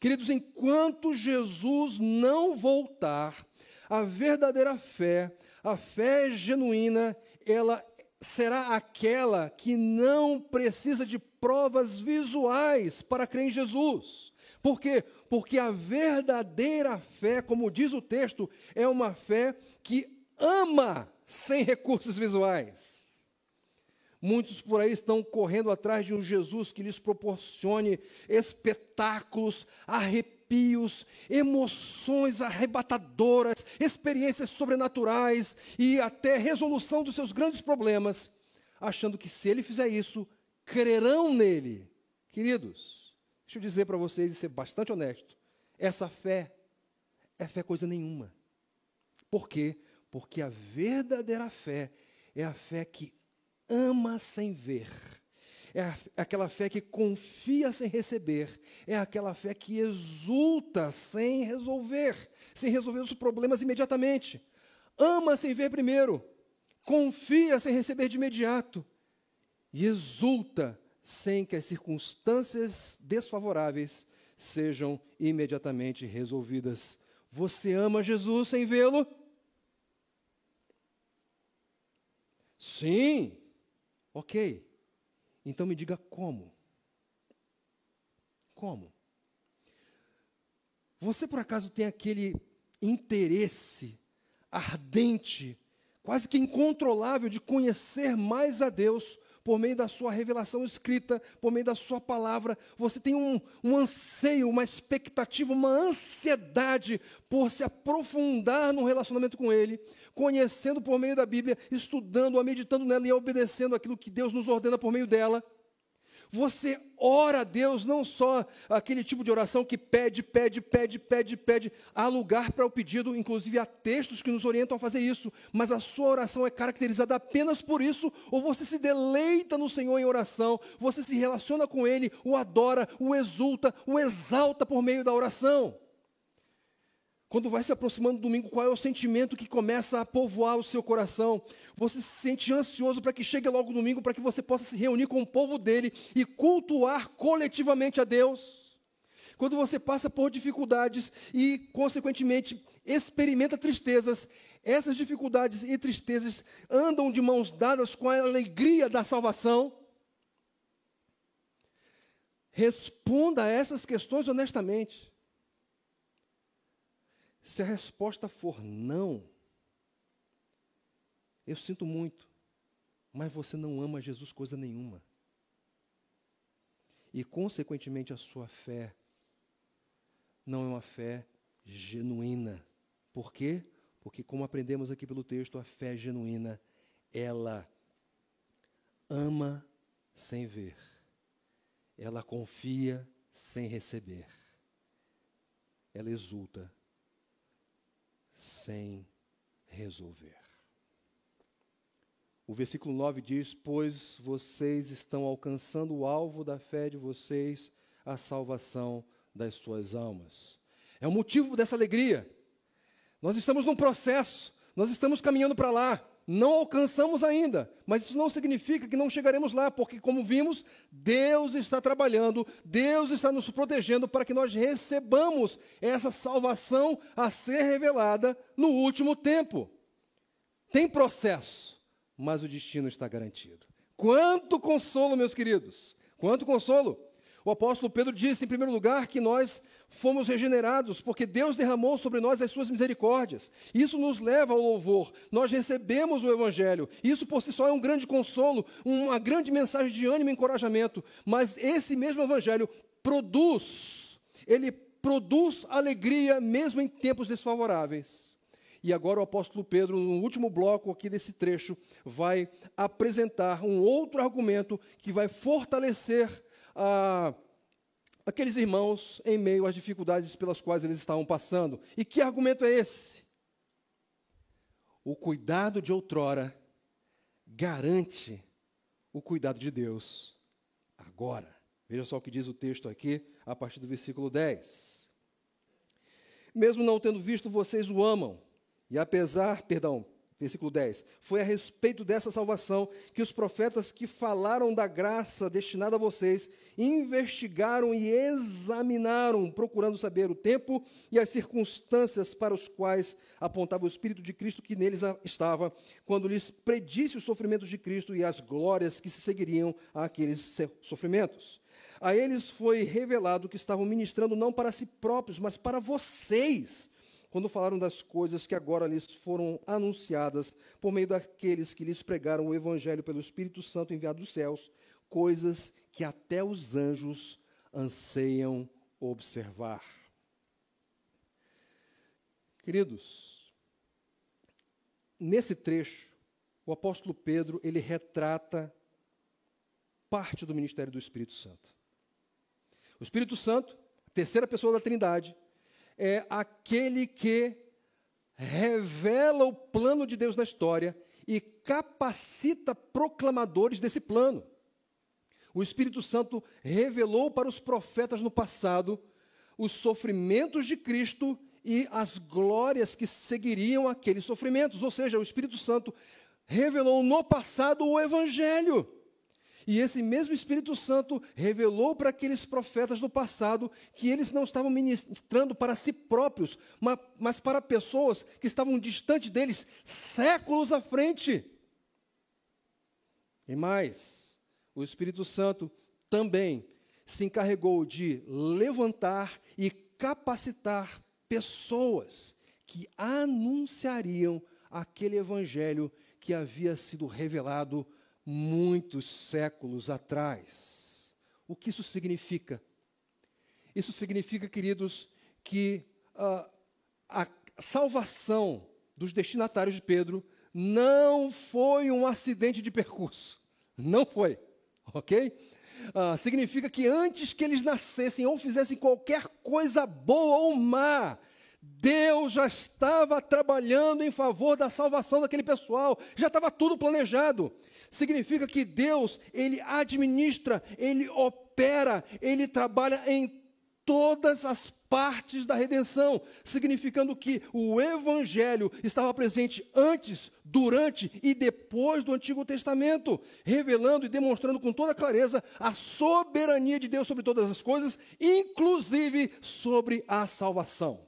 Queridos, enquanto Jesus não voltar, a verdadeira fé, a fé genuína, ela será aquela que não precisa de provas visuais para crer em Jesus. Por quê? Porque a verdadeira fé, como diz o texto, é uma fé que ama sem recursos visuais. Muitos por aí estão correndo atrás de um Jesus que lhes proporcione espetáculos, arrepios, emoções arrebatadoras, experiências sobrenaturais e até resolução dos seus grandes problemas, achando que se ele fizer isso, crerão nele. Queridos, deixa eu dizer para vocês e ser bastante honesto: essa fé é fé coisa nenhuma. Por quê? Porque a verdadeira fé é a fé que ama sem ver. É aquela fé que confia sem receber. É aquela fé que exulta sem resolver, sem resolver os problemas imediatamente. Ama sem ver primeiro. Confia sem receber de imediato. E exulta sem que as circunstâncias desfavoráveis sejam imediatamente resolvidas. Você ama Jesus sem vê-lo? Sim. Ok. Então me diga como. Como? Você por acaso tem aquele interesse ardente, quase que incontrolável de conhecer mais a Deus por meio da sua revelação escrita, por meio da sua palavra. Você tem um, um anseio, uma expectativa, uma ansiedade por se aprofundar no relacionamento com Ele conhecendo por meio da Bíblia, estudando, meditando nela e obedecendo aquilo que Deus nos ordena por meio dela. Você ora a Deus, não só aquele tipo de oração que pede, pede, pede, pede, pede. Há lugar para o pedido, inclusive há textos que nos orientam a fazer isso, mas a sua oração é caracterizada apenas por isso, ou você se deleita no Senhor em oração, você se relaciona com Ele, o adora, o exulta, o exalta por meio da oração. Quando vai se aproximando do domingo, qual é o sentimento que começa a povoar o seu coração? Você se sente ansioso para que chegue logo o domingo, para que você possa se reunir com o povo dele e cultuar coletivamente a Deus. Quando você passa por dificuldades e, consequentemente, experimenta tristezas, essas dificuldades e tristezas andam de mãos dadas com a alegria da salvação. Responda a essas questões honestamente. Se a resposta for não, eu sinto muito, mas você não ama Jesus coisa nenhuma. E, consequentemente, a sua fé não é uma fé genuína. Por quê? Porque, como aprendemos aqui pelo texto, a fé genuína, ela ama sem ver, ela confia sem receber, ela exulta sem resolver. O versículo 9 diz: Pois vocês estão alcançando o alvo da fé de vocês, a salvação das suas almas. É o motivo dessa alegria. Nós estamos num processo, nós estamos caminhando para lá. Não alcançamos ainda, mas isso não significa que não chegaremos lá, porque, como vimos, Deus está trabalhando, Deus está nos protegendo para que nós recebamos essa salvação a ser revelada no último tempo. Tem processo, mas o destino está garantido. Quanto consolo, meus queridos! Quanto consolo! O apóstolo Pedro disse, em primeiro lugar, que nós fomos regenerados, porque Deus derramou sobre nós as suas misericórdias. Isso nos leva ao louvor. Nós recebemos o Evangelho. Isso por si só é um grande consolo, uma grande mensagem de ânimo e encorajamento. Mas esse mesmo Evangelho produz, ele produz alegria mesmo em tempos desfavoráveis. E agora o apóstolo Pedro, no último bloco aqui desse trecho, vai apresentar um outro argumento que vai fortalecer a aqueles irmãos em meio às dificuldades pelas quais eles estavam passando. E que argumento é esse? O cuidado de outrora garante o cuidado de Deus agora. Veja só o que diz o texto aqui, a partir do versículo 10. Mesmo não tendo visto, vocês o amam. E apesar, perdão, Versículo 10. Foi a respeito dessa salvação que os profetas que falaram da graça destinada a vocês investigaram e examinaram, procurando saber o tempo e as circunstâncias para os quais apontava o Espírito de Cristo que neles estava, quando lhes predisse os sofrimentos de Cristo e as glórias que se seguiriam àqueles sofrimentos. A eles foi revelado que estavam ministrando não para si próprios, mas para vocês quando falaram das coisas que agora lhes foram anunciadas por meio daqueles que lhes pregaram o Evangelho pelo Espírito Santo enviado dos céus, coisas que até os anjos anseiam observar. Queridos, nesse trecho, o apóstolo Pedro, ele retrata parte do ministério do Espírito Santo. O Espírito Santo, terceira pessoa da Trindade, é aquele que revela o plano de Deus na história e capacita proclamadores desse plano. O Espírito Santo revelou para os profetas no passado os sofrimentos de Cristo e as glórias que seguiriam aqueles sofrimentos. Ou seja, o Espírito Santo revelou no passado o Evangelho. E esse mesmo Espírito Santo revelou para aqueles profetas do passado que eles não estavam ministrando para si próprios, mas para pessoas que estavam distante deles séculos à frente. E mais, o Espírito Santo também se encarregou de levantar e capacitar pessoas que anunciariam aquele evangelho que havia sido revelado muitos séculos atrás. O que isso significa? Isso significa, queridos, que uh, a salvação dos destinatários de Pedro não foi um acidente de percurso. Não foi, ok? Uh, significa que antes que eles nascessem ou fizessem qualquer coisa boa ou má, Deus já estava trabalhando em favor da salvação daquele pessoal, já estava tudo planejado. Significa que Deus, ele administra, ele opera, ele trabalha em todas as partes da redenção, significando que o evangelho estava presente antes, durante e depois do Antigo Testamento, revelando e demonstrando com toda clareza a soberania de Deus sobre todas as coisas, inclusive sobre a salvação.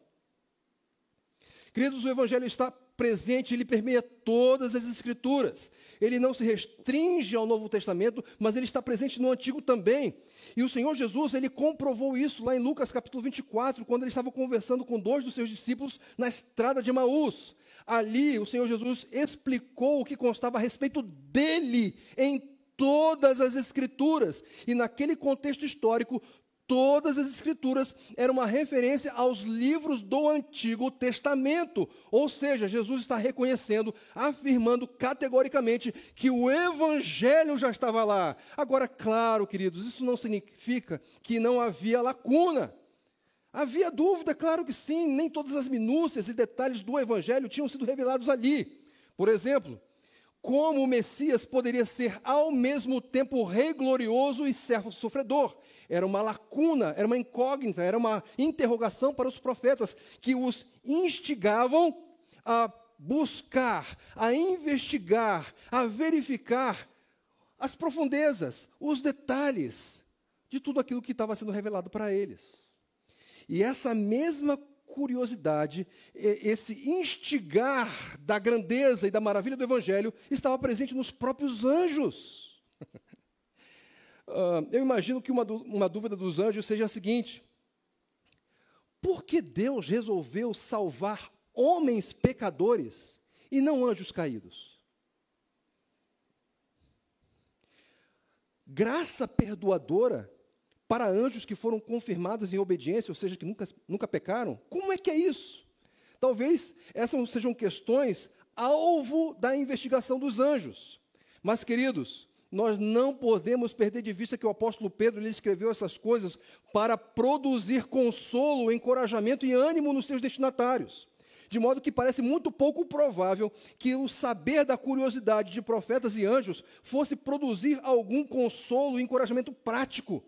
Queridos, o evangelho está presente, ele permeia todas as escrituras. Ele não se restringe ao Novo Testamento, mas ele está presente no Antigo também. E o Senhor Jesus, ele comprovou isso lá em Lucas capítulo 24, quando ele estava conversando com dois dos seus discípulos na estrada de Emaús. Ali, o Senhor Jesus explicou o que constava a respeito dele em todas as Escrituras. E naquele contexto histórico, Todas as Escrituras eram uma referência aos livros do Antigo Testamento. Ou seja, Jesus está reconhecendo, afirmando categoricamente que o Evangelho já estava lá. Agora, claro, queridos, isso não significa que não havia lacuna. Havia dúvida, claro que sim, nem todas as minúcias e detalhes do Evangelho tinham sido revelados ali. Por exemplo, como o Messias poderia ser ao mesmo tempo rei glorioso e servo sofredor era uma lacuna, era uma incógnita, era uma interrogação para os profetas que os instigavam a buscar, a investigar, a verificar as profundezas, os detalhes de tudo aquilo que estava sendo revelado para eles. E essa mesma curiosidade, esse instigar da grandeza e da maravilha do Evangelho estava presente nos próprios anjos. Uh, eu imagino que uma, uma dúvida dos anjos seja a seguinte: por que Deus resolveu salvar homens pecadores e não anjos caídos? Graça perdoadora para anjos que foram confirmados em obediência, ou seja, que nunca, nunca pecaram? Como é que é isso? Talvez essas sejam questões alvo da investigação dos anjos. Mas, queridos, nós não podemos perder de vista que o apóstolo Pedro lhe escreveu essas coisas para produzir consolo, encorajamento e ânimo nos seus destinatários. De modo que parece muito pouco provável que o saber da curiosidade de profetas e anjos fosse produzir algum consolo e encorajamento prático.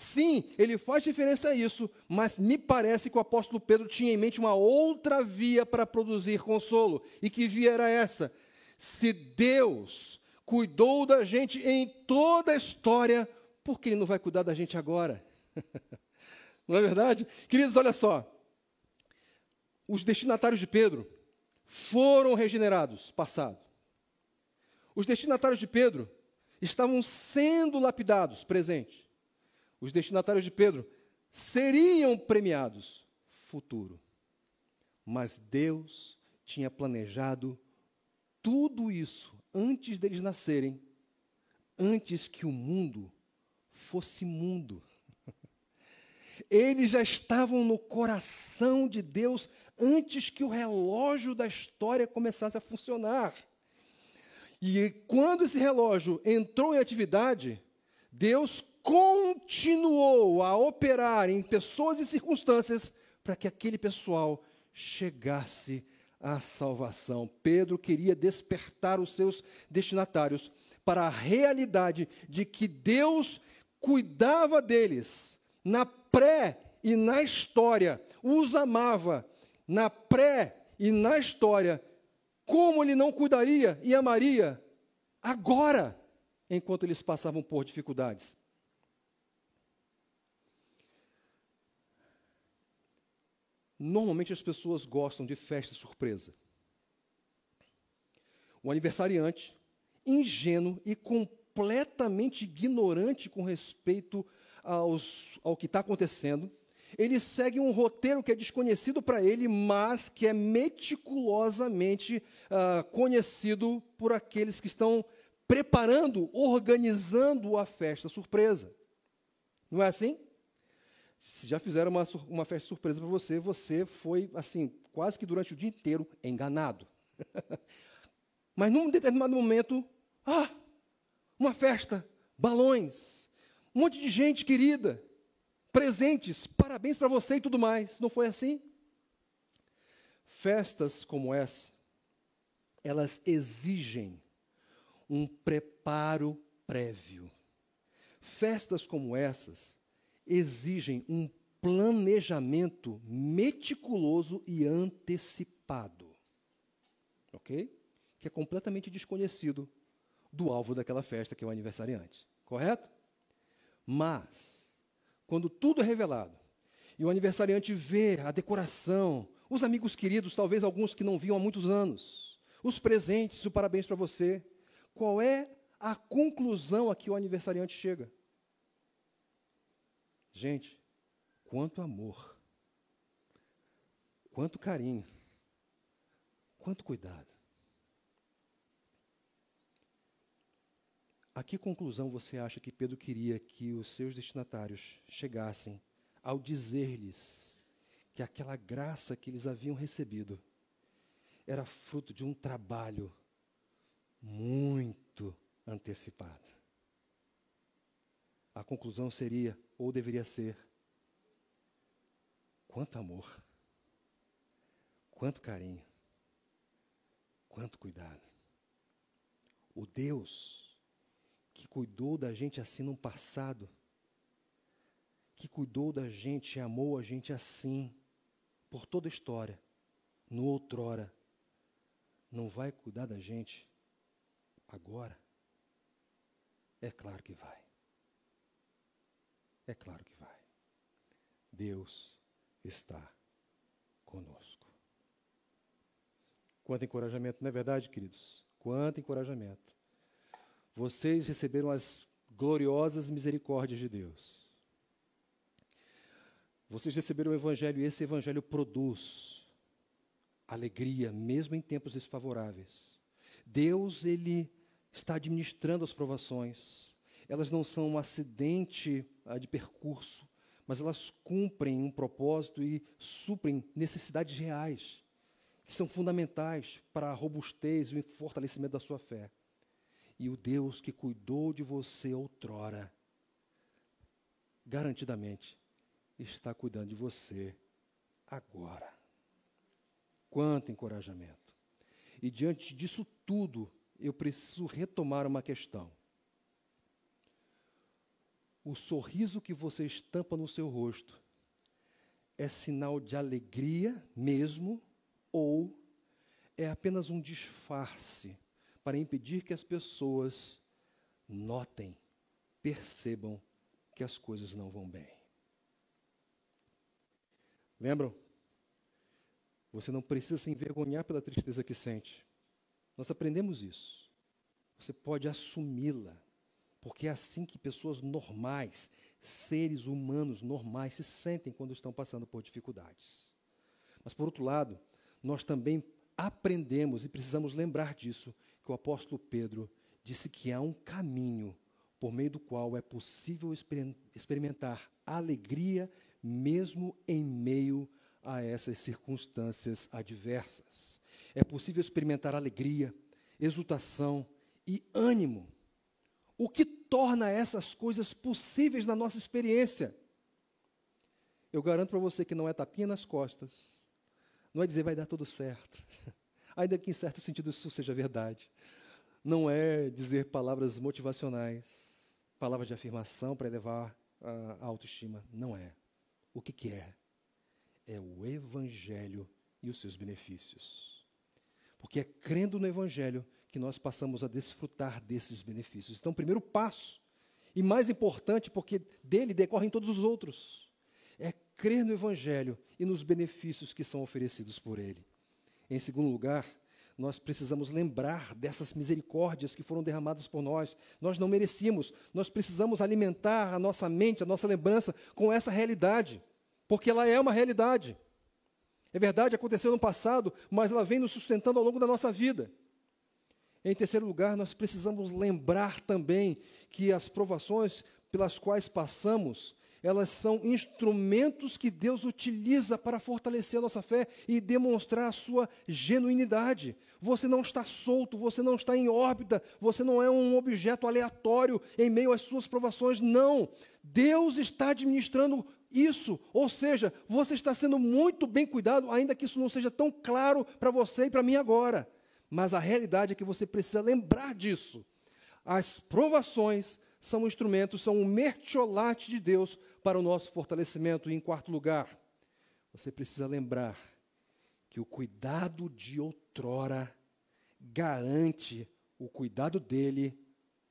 Sim, ele faz diferença a isso, mas me parece que o apóstolo Pedro tinha em mente uma outra via para produzir consolo. E que via era essa? Se Deus cuidou da gente em toda a história, por que Ele não vai cuidar da gente agora? não é verdade? Queridos, olha só. Os destinatários de Pedro foram regenerados, passado. Os destinatários de Pedro estavam sendo lapidados, presente. Os destinatários de Pedro seriam premiados, futuro. Mas Deus tinha planejado tudo isso antes deles nascerem, antes que o mundo fosse mundo. Eles já estavam no coração de Deus antes que o relógio da história começasse a funcionar. E quando esse relógio entrou em atividade, Deus continuou a operar em pessoas e circunstâncias para que aquele pessoal chegasse à salvação. Pedro queria despertar os seus destinatários para a realidade de que Deus cuidava deles na pré e na história, os amava na pré e na história, como ele não cuidaria e amaria agora, enquanto eles passavam por dificuldades. Normalmente as pessoas gostam de festa surpresa. O aniversariante, ingênuo e completamente ignorante com respeito aos, ao que está acontecendo, ele segue um roteiro que é desconhecido para ele, mas que é meticulosamente uh, conhecido por aqueles que estão preparando, organizando a festa surpresa. Não é assim? Se já fizeram uma, uma festa surpresa para você, você foi, assim, quase que durante o dia inteiro enganado. Mas num determinado momento, ah, uma festa, balões, um monte de gente querida, presentes, parabéns para você e tudo mais. Não foi assim? Festas como essa, elas exigem um preparo prévio. Festas como essas exigem um planejamento meticuloso e antecipado. Ok? Que é completamente desconhecido do alvo daquela festa, que é o aniversariante. Correto? Mas, quando tudo é revelado, e o aniversariante vê a decoração, os amigos queridos, talvez alguns que não viam há muitos anos, os presentes, o parabéns para você, qual é a conclusão a que o aniversariante chega? Gente, quanto amor, quanto carinho, quanto cuidado. A que conclusão você acha que Pedro queria que os seus destinatários chegassem ao dizer-lhes que aquela graça que eles haviam recebido era fruto de um trabalho muito antecipado? A conclusão seria: ou deveria ser: quanto amor, quanto carinho, quanto cuidado. O Deus que cuidou da gente assim no passado, que cuidou da gente e amou a gente assim, por toda a história, no outrora, não vai cuidar da gente agora? É claro que vai. É claro que vai. Deus está conosco. Quanto encorajamento, não é verdade, queridos? Quanto encorajamento. Vocês receberam as gloriosas misericórdias de Deus. Vocês receberam o Evangelho e esse Evangelho produz alegria, mesmo em tempos desfavoráveis. Deus, Ele está administrando as provações. Elas não são um acidente de percurso, mas elas cumprem um propósito e suprem necessidades reais, que são fundamentais para a robustez e o fortalecimento da sua fé. E o Deus que cuidou de você outrora, garantidamente, está cuidando de você agora. Quanto encorajamento. E diante disso tudo, eu preciso retomar uma questão o sorriso que você estampa no seu rosto é sinal de alegria mesmo ou é apenas um disfarce para impedir que as pessoas notem, percebam que as coisas não vão bem? Lembram? Você não precisa se envergonhar pela tristeza que sente. Nós aprendemos isso. Você pode assumi-la porque é assim que pessoas normais, seres humanos normais, se sentem quando estão passando por dificuldades. Mas, por outro lado, nós também aprendemos e precisamos lembrar disso, que o apóstolo Pedro disse que há um caminho por meio do qual é possível experimentar alegria mesmo em meio a essas circunstâncias adversas. É possível experimentar alegria, exultação e ânimo. O que torna essas coisas possíveis na nossa experiência? Eu garanto para você que não é tapinha nas costas, não é dizer vai dar tudo certo, ainda que em certo sentido isso seja verdade. Não é dizer palavras motivacionais, palavras de afirmação para elevar a autoestima. Não é. O que, que é? É o Evangelho e os seus benefícios. Porque é crendo no Evangelho que nós passamos a desfrutar desses benefícios. Então, primeiro passo, e mais importante, porque dele decorrem todos os outros, é crer no Evangelho e nos benefícios que são oferecidos por ele. Em segundo lugar, nós precisamos lembrar dessas misericórdias que foram derramadas por nós. Nós não merecíamos, nós precisamos alimentar a nossa mente, a nossa lembrança com essa realidade, porque ela é uma realidade. É verdade, aconteceu no passado, mas ela vem nos sustentando ao longo da nossa vida. Em terceiro lugar, nós precisamos lembrar também que as provações pelas quais passamos elas são instrumentos que Deus utiliza para fortalecer a nossa fé e demonstrar a sua genuinidade. Você não está solto, você não está em órbita, você não é um objeto aleatório em meio às suas provações, não. Deus está administrando isso, ou seja, você está sendo muito bem cuidado, ainda que isso não seja tão claro para você e para mim agora. Mas a realidade é que você precisa lembrar disso. As provações são instrumentos, são um mertiolate de Deus para o nosso fortalecimento. E em quarto lugar, você precisa lembrar que o cuidado de outrora garante o cuidado dele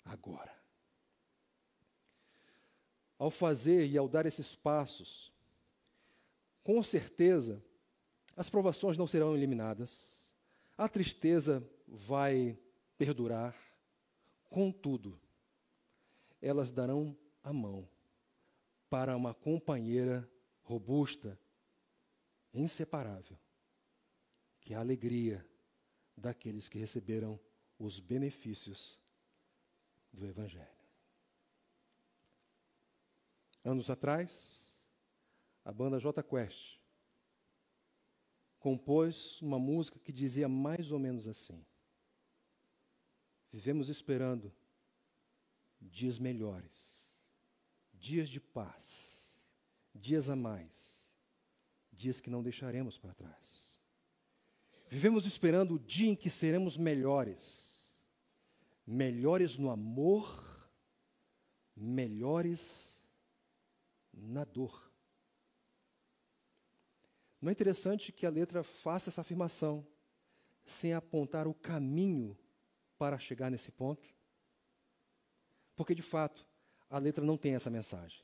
agora. Ao fazer e ao dar esses passos, com certeza, as provações não serão eliminadas, a tristeza vai perdurar, contudo, elas darão a mão para uma companheira robusta, inseparável, que é a alegria daqueles que receberam os benefícios do Evangelho. Anos atrás, a banda J Quest compôs uma música que dizia mais ou menos assim: Vivemos esperando dias melhores dias de paz, dias a mais, dias que não deixaremos para trás. Vivemos esperando o dia em que seremos melhores, melhores no amor, melhores na dor. Não é interessante que a letra faça essa afirmação sem apontar o caminho para chegar nesse ponto? Porque, de fato, a letra não tem essa mensagem.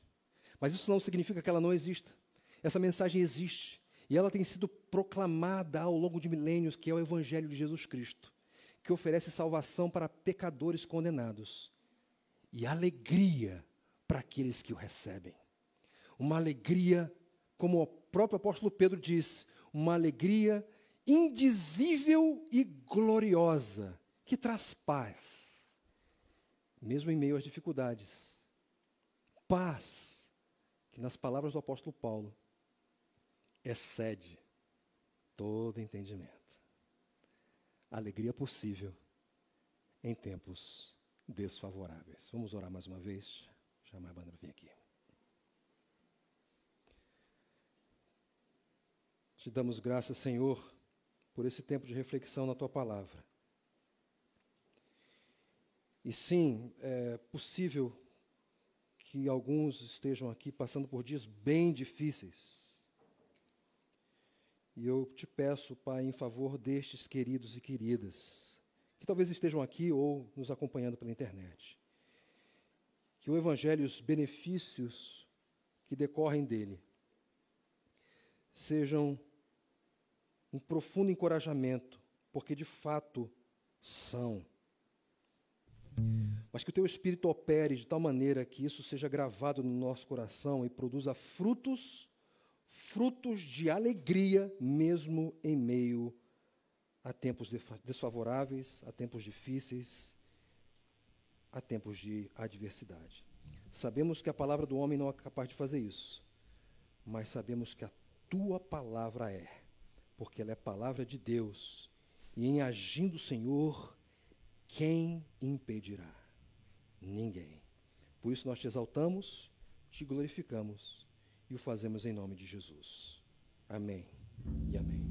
Mas isso não significa que ela não exista. Essa mensagem existe. E ela tem sido proclamada ao longo de milênios, que é o Evangelho de Jesus Cristo, que oferece salvação para pecadores condenados e alegria para aqueles que o recebem. Uma alegria, como próprio apóstolo Pedro diz, uma alegria indizível e gloriosa, que traz paz, mesmo em meio às dificuldades paz, que nas palavras do apóstolo Paulo, excede todo entendimento. Alegria possível em tempos desfavoráveis. Vamos orar mais uma vez? Chamar a banda para vir aqui. Te damos graças, Senhor, por esse tempo de reflexão na tua palavra. E sim, é possível que alguns estejam aqui passando por dias bem difíceis. E eu te peço, Pai, em favor destes queridos e queridas, que talvez estejam aqui ou nos acompanhando pela internet, que o Evangelho e os benefícios que decorrem dele sejam um profundo encorajamento, porque de fato são mas que o teu Espírito opere de tal maneira que isso seja gravado no nosso coração e produza frutos, frutos de alegria, mesmo em meio a tempos desfavoráveis, a tempos difíceis, a tempos de adversidade. Sabemos que a palavra do homem não é capaz de fazer isso, mas sabemos que a tua palavra é, porque ela é palavra de Deus, e em agindo o Senhor, quem impedirá? Ninguém. Por isso nós te exaltamos, te glorificamos e o fazemos em nome de Jesus. Amém e amém.